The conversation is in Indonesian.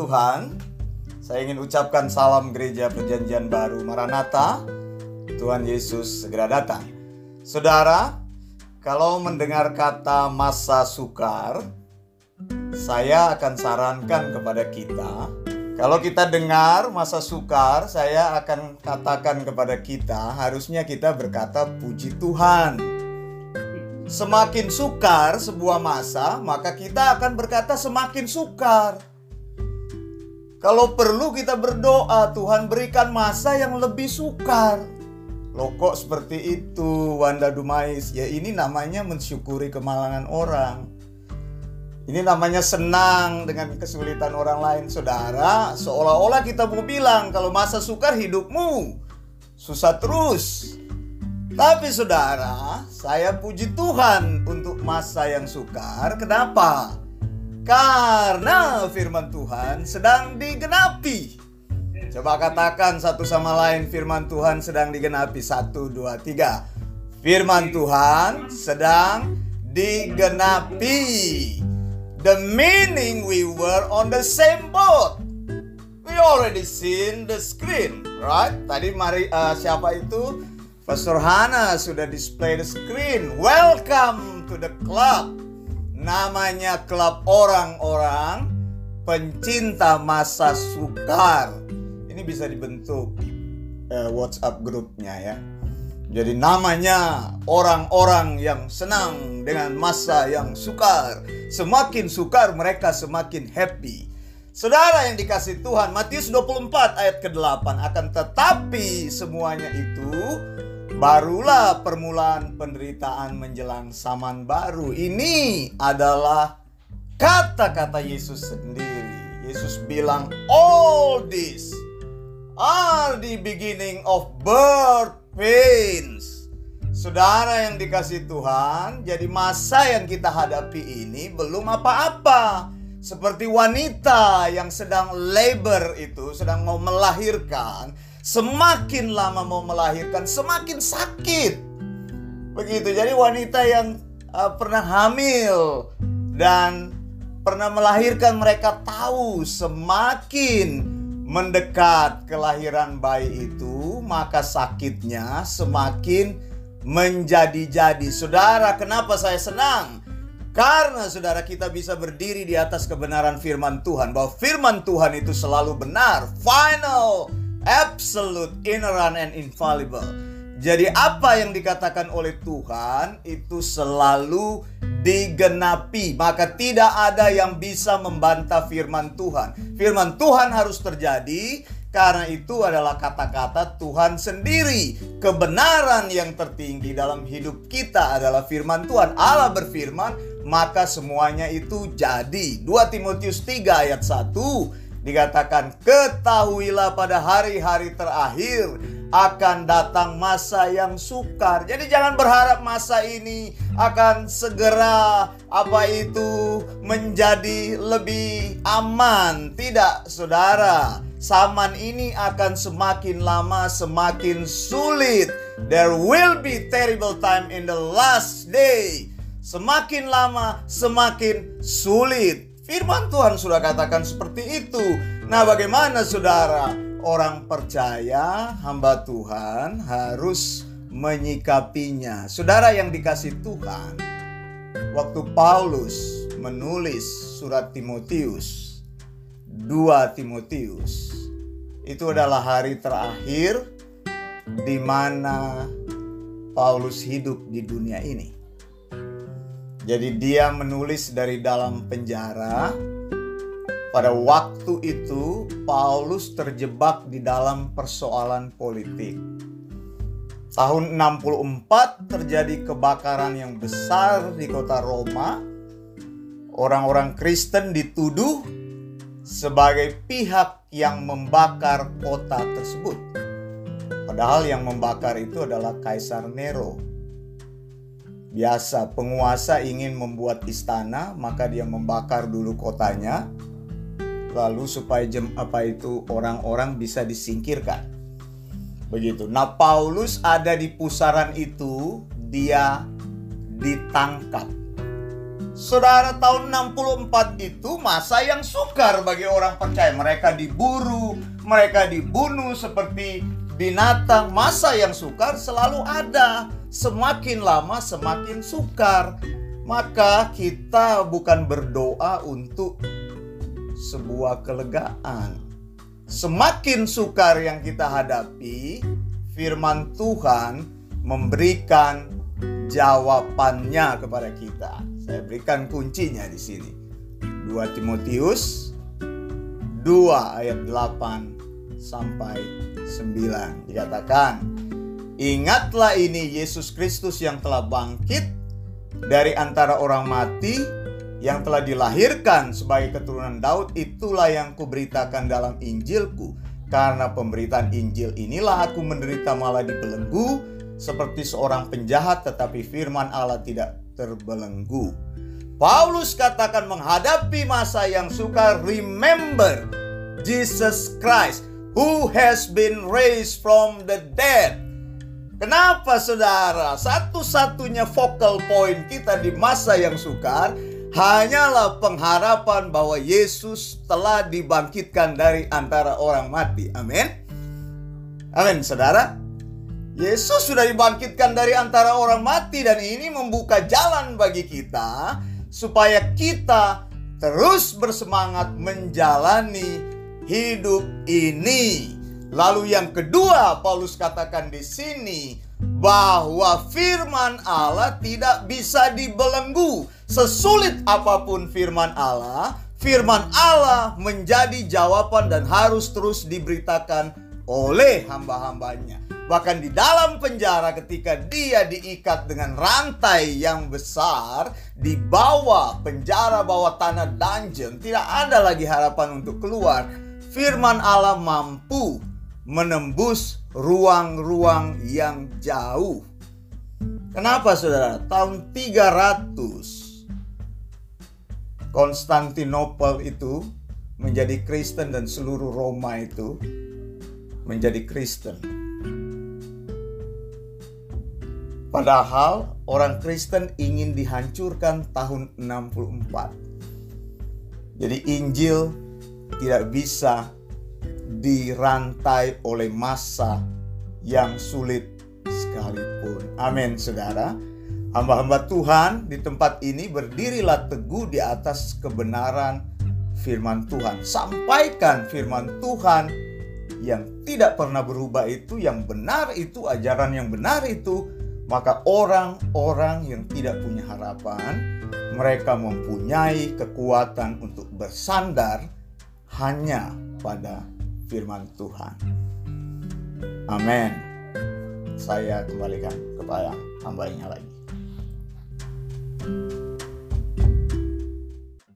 Tuhan, saya ingin ucapkan salam gereja perjanjian baru Maranatha. Tuhan Yesus segera datang. Saudara, kalau mendengar kata masa sukar, saya akan sarankan kepada kita kalau kita dengar masa sukar, saya akan katakan kepada kita, harusnya kita berkata puji Tuhan. Semakin sukar sebuah masa, maka kita akan berkata semakin sukar. Kalau perlu kita berdoa, Tuhan berikan masa yang lebih sukar. Loh kok seperti itu Wanda Dumais? Ya ini namanya mensyukuri kemalangan orang. Ini namanya senang dengan kesulitan orang lain, saudara. Seolah-olah kita mau bilang kalau masa sukar hidupmu susah terus. Tapi saudara, saya puji Tuhan untuk masa yang sukar. Kenapa? Karena firman Tuhan sedang digenapi. Coba katakan satu sama lain firman Tuhan sedang digenapi. Satu, dua, tiga. Firman Tuhan sedang digenapi. The meaning we were on the same boat. We already seen the screen, right? Tadi mari uh, siapa itu? Pastor Hana sudah display the screen. Welcome to the club. Namanya klub orang-orang pencinta masa sukar. Ini bisa dibentuk uh, WhatsApp grupnya ya. Jadi namanya orang-orang yang senang dengan masa yang sukar. Semakin sukar mereka semakin happy. Saudara yang dikasih Tuhan, Matius 24 ayat ke-8 akan tetapi semuanya itu barulah permulaan penderitaan menjelang zaman baru. Ini adalah kata-kata Yesus sendiri. Yesus bilang all this are the beginning of birth pains. Saudara yang dikasih Tuhan, jadi masa yang kita hadapi ini belum apa-apa. Seperti wanita yang sedang labor itu, sedang mau melahirkan, semakin lama mau melahirkan, semakin sakit. Begitu. Jadi wanita yang uh, pernah hamil dan pernah melahirkan mereka tahu semakin mendekat kelahiran bayi itu, maka sakitnya semakin menjadi-jadi. Saudara, kenapa saya senang? Karena saudara kita bisa berdiri di atas kebenaran firman Tuhan bahwa firman Tuhan itu selalu benar, final, absolute, inerrant and infallible. Jadi apa yang dikatakan oleh Tuhan itu selalu digenapi, maka tidak ada yang bisa membantah firman Tuhan. Firman Tuhan harus terjadi karena itu adalah kata-kata Tuhan sendiri. Kebenaran yang tertinggi dalam hidup kita adalah firman Tuhan. Allah berfirman, maka semuanya itu jadi. 2 Timotius 3 ayat 1 dikatakan, "Ketahuilah pada hari-hari terakhir akan datang masa yang sukar." Jadi jangan berharap masa ini akan segera apa itu menjadi lebih aman. Tidak, Saudara zaman ini akan semakin lama semakin sulit. There will be terrible time in the last day. Semakin lama semakin sulit. Firman Tuhan sudah katakan seperti itu. Nah, bagaimana saudara? Orang percaya, hamba Tuhan harus menyikapinya. Saudara yang dikasih Tuhan, waktu Paulus menulis surat Timotius, 2 Timotius itu adalah hari terakhir di mana Paulus hidup di dunia ini. Jadi dia menulis dari dalam penjara. Pada waktu itu Paulus terjebak di dalam persoalan politik. Tahun 64 terjadi kebakaran yang besar di kota Roma. Orang-orang Kristen dituduh sebagai pihak yang membakar kota tersebut. Padahal yang membakar itu adalah Kaisar Nero. Biasa penguasa ingin membuat istana, maka dia membakar dulu kotanya. Lalu supaya jem apa itu orang-orang bisa disingkirkan. Begitu. Nah, Paulus ada di pusaran itu, dia ditangkap. Saudara tahun 64 itu masa yang sukar bagi orang percaya. Mereka diburu, mereka dibunuh seperti binatang. Masa yang sukar selalu ada. Semakin lama semakin sukar. Maka kita bukan berdoa untuk sebuah kelegaan. Semakin sukar yang kita hadapi, firman Tuhan memberikan jawabannya kepada kita. Saya berikan kuncinya di sini. 2 Timotius 2 ayat 8 sampai 9 dikatakan, "Ingatlah ini Yesus Kristus yang telah bangkit dari antara orang mati yang telah dilahirkan sebagai keturunan Daud itulah yang kuberitakan dalam Injilku karena pemberitaan Injil inilah aku menderita malah dibelenggu seperti seorang penjahat tetapi firman Allah tidak terbelenggu. Paulus katakan menghadapi masa yang sukar, remember Jesus Christ who has been raised from the dead. Kenapa saudara? Satu-satunya focal point kita di masa yang sukar hanyalah pengharapan bahwa Yesus telah dibangkitkan dari antara orang mati. Amin. Amin, saudara. Yesus sudah dibangkitkan dari antara orang mati dan ini membuka jalan bagi kita supaya kita terus bersemangat menjalani hidup ini. Lalu yang kedua Paulus katakan di sini bahwa firman Allah tidak bisa dibelenggu. Sesulit apa pun firman Allah, firman Allah menjadi jawaban dan harus terus diberitakan oleh hamba-hambanya. Bahkan di dalam penjara ketika dia diikat dengan rantai yang besar di bawah penjara bawah tanah dungeon tidak ada lagi harapan untuk keluar. Firman Allah mampu menembus ruang-ruang yang jauh. Kenapa saudara? Tahun 300 Konstantinopel itu menjadi Kristen dan seluruh Roma itu menjadi Kristen. Padahal orang Kristen ingin dihancurkan tahun 64. Jadi Injil tidak bisa dirantai oleh masa yang sulit sekalipun. Amin, saudara. Hamba-hamba Tuhan di tempat ini berdirilah teguh di atas kebenaran firman Tuhan. Sampaikan firman Tuhan yang tidak pernah berubah itu, yang benar itu, ajaran yang benar itu, maka orang-orang yang tidak punya harapan, mereka mempunyai kekuatan untuk bersandar hanya pada firman Tuhan. Amin. Saya kembalikan kepada hambanya lagi.